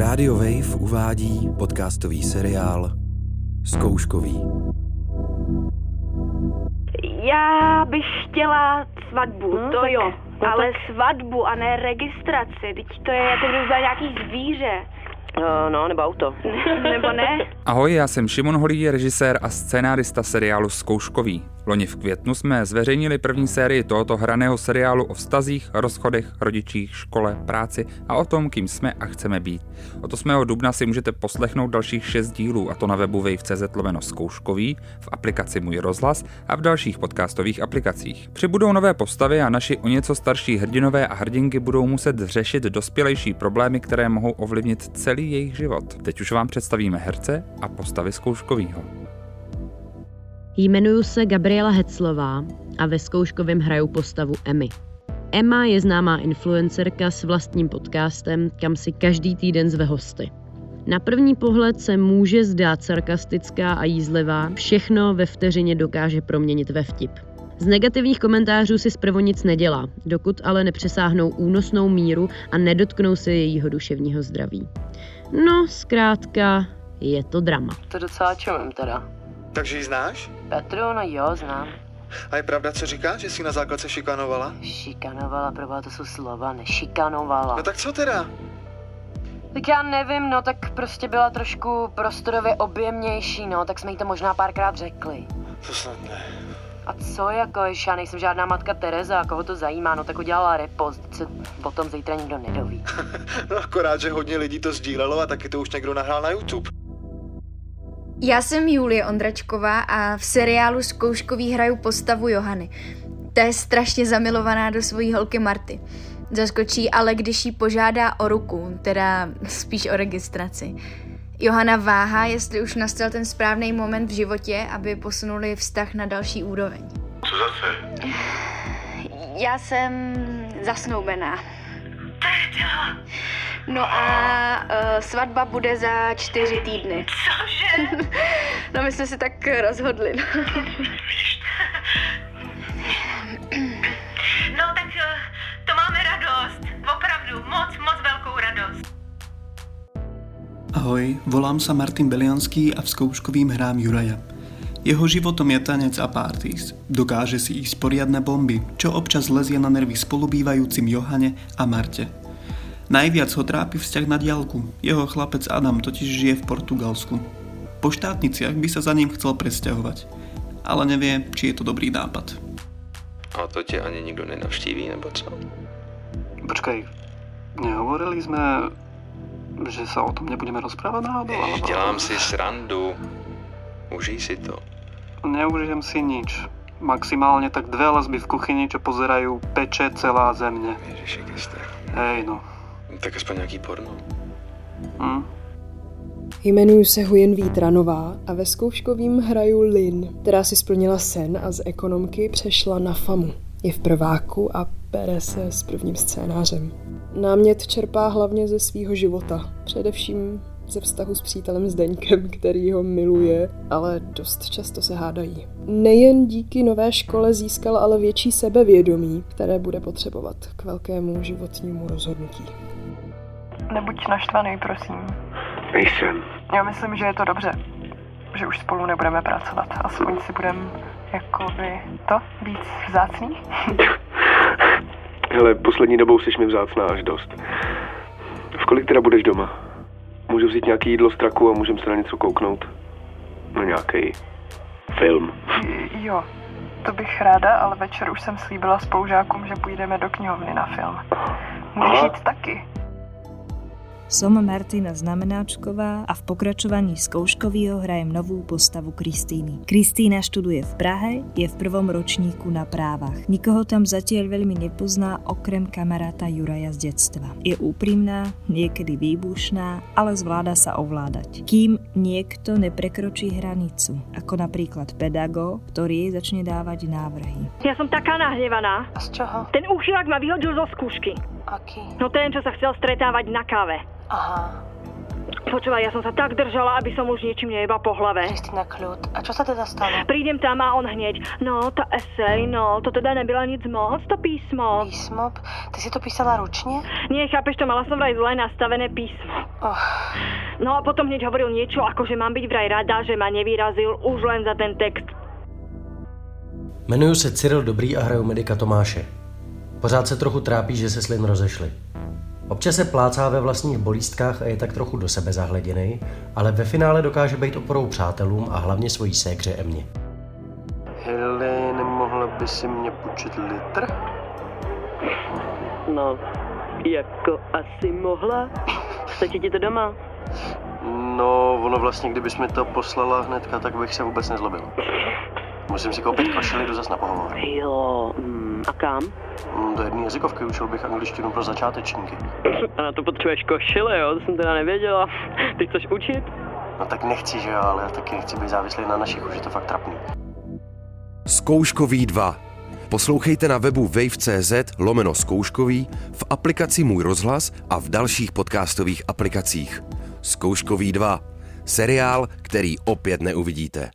Radio Wave uvádí podcastový seriál Zkouškový. Já bych chtěla svatbu, No, to tak- jo. no ale tak- svatbu a ne registraci. Teď to je jako kdyby byla nějaký zvíře. Uh, no, nebo auto. Nebo ne? Ahoj, já jsem Šimon Holý, režisér a scénárista seriálu Zkouškový. Loni v květnu jsme zveřejnili první sérii tohoto hraného seriálu o vztazích, rozchodech, rodičích, škole, práci a o tom, kým jsme a chceme být. Od 8. dubna si můžete poslechnout dalších 6 dílů, a to na webu wave.cz lomeno zkouškový, v aplikaci Můj rozhlas a v dalších podcastových aplikacích. Přibudou nové postavy a naši o něco starší hrdinové a hrdinky budou muset řešit dospělejší problémy, které mohou ovlivnit celý jejich život. Teď už vám představíme herce a postavy zkouškovýho. Jmenuji se Gabriela Heclová a ve zkouškovém hraju postavu Emmy. Emma je známá influencerka s vlastním podcastem, kam si každý týden zve hosty. Na první pohled se může zdát sarkastická a jízlivá, všechno ve vteřině dokáže proměnit ve vtip. Z negativních komentářů si zprvu nic nedělá, dokud ale nepřesáhnou únosnou míru a nedotknou se jejího duševního zdraví. No, zkrátka, je to drama. To docela čumím teda. Takže ji znáš? Petru, no jo, znám. A je pravda, co říká, že jsi na základce šikanovala? Šikanovala, proboha, to jsou slova, nešikanovala. No tak co teda? Tak já nevím, no, tak prostě byla trošku prostorově objemnější, no, tak jsme jí to možná párkrát řekli. To snad ne. A co jako, já nejsem žádná matka Tereza, koho to zajímá, no tak udělala repost, se o tom zítra nikdo nedoví. No akorát, že hodně lidí to sdílelo a taky to už někdo nahrál na YouTube. Já jsem Julie Ondračková a v seriálu Zkouškový hraju postavu Johany. Ta je strašně zamilovaná do svojí holky Marty. Zaskočí ale, když jí požádá o ruku, teda spíš o registraci. Johana váhá, jestli už nastal ten správný moment v životě, aby posunuli vztah na další úroveň. Co zase? Já jsem zasnoubená. No a uh, svatba bude za čtyři týdny. Cože? no my jsme si tak rozhodli. No. No tak eh, to máme radost. Opravdu, moc, moc velkou radost. Ahoj, volám sa Martin Belianský a v skouškovým hrám Juraja. Jeho životom je tanec a parties. Dokáže si ísť poriadne bomby, čo občas lezie na nervy spolubývajúcim Johane a Marte. Najviac ho trápi vzťah na diálku. Jeho chlapec Adam totiž žije v Portugalsku. Po štátniciach by sa za ním chcel presťahovať. Ale nevie, či je to dobrý nápad. A to tě ani nikdo nenavštíví, nebo co? Počkaj, nehovorili sme, že sa o tom nebudeme rozprávať náhodou? Ježiš, dělám si srandu. Užij si to. Neužijem si nič. Maximálne tak dve lesby v kuchyni, čo pozerajú peče celá země. Ježiši Kriste. Hej no. Tak aspoň nějaký porno. Hm? Jmenuji se Hujen Vítranová a ve zkouškovým hraju Lin, která si splnila sen a z ekonomky přešla na FAMu. Je v prváku a pere se s prvním scénářem. Námět čerpá hlavně ze svýho života, především ze vztahu s přítelem Zdeňkem, který ho miluje, ale dost často se hádají. Nejen díky nové škole získal ale větší sebevědomí, které bude potřebovat k velkému životnímu rozhodnutí. Nebuď naštvaný, prosím. Nejsem. Já myslím, že je to dobře, že už spolu nebudeme pracovat. Aspoň si budeme jakoby to víc vzácný. Hele, poslední dobou jsi mi vzácná až dost. V kolik teda budeš doma? Můžu vzít nějaký jídlo z traku a můžeme se na něco kouknout? Na nějaký film. Jo, to bych ráda, ale večer už jsem slíbila spolužákům, že půjdeme do knihovny na film. Můžeš Aha. jít taky. Som Martina Znamenáčková a v pokračovaní zkouškového hrajem novú postavu Kristýny. Kristýna študuje v Prahe, je v prvom ročníku na právach. Nikoho tam zatiaľ veľmi nepozná okrem kamaráta Juraja z detstva. Je úprimná, niekedy výbušná, ale zvláda sa ovládať. Kým niekto neprekročí hranicu, ako napríklad pedagóg, ktorý jej začne dávať návrhy. Ja som taká nahnevaná. A z čoho? Ten úchylák ma vyhodil zo skúšky. Aký? No ten, čo sa chcel stretávať na káve. Aha. Počúvaj, ja som sa tak držala, aby som už ničím nejeba po hlave. Kristýna, kľud. A čo sa teda stalo? Prídem tam a on hneď. No, tá esej, no, to teda nebyla nic moc, to písmo. Písmo? Ty si to písala ručne? Nie, chápeš to, mala som vraj zle nastavené písmo. Oh. No a potom hneď hovoril niečo, ako že mám byť vraj rada, že ma nevyrazil už len za ten text. Jmenuji se Cyril Dobrý a hraju medika Tomáše. Pořád se trochu trápí, že se s Lin rozešli. Občas se plácá ve vlastních bolístkách a je tak trochu do sebe zahleděný, ale ve finále dokáže být oporou přátelům a hlavně svojí ségře Emě. Hele, nemohla by si mě půjčit litr? No, jako asi mohla. Stačí ti to doma? No, ono vlastně, kdybys mi to poslala hnedka, tak bych se vůbec nezlobil. Musím si koupit košili, jdu zas na pohovor. Jo, mm, a kam? Mm, do jedné jazykovky učil bych angličtinu pro začátečníky. A na to potřebuješ košile, jo? To jsem teda nevěděla. Ty chceš učit? No tak nechci, že jo, ale já taky nechci být závislý na našich, už je to fakt trapný. Zkouškový 2. Poslouchejte na webu wave.cz lomeno zkouškový, v aplikaci Můj rozhlas a v dalších podcastových aplikacích. Zkouškový 2. Seriál, který opět neuvidíte.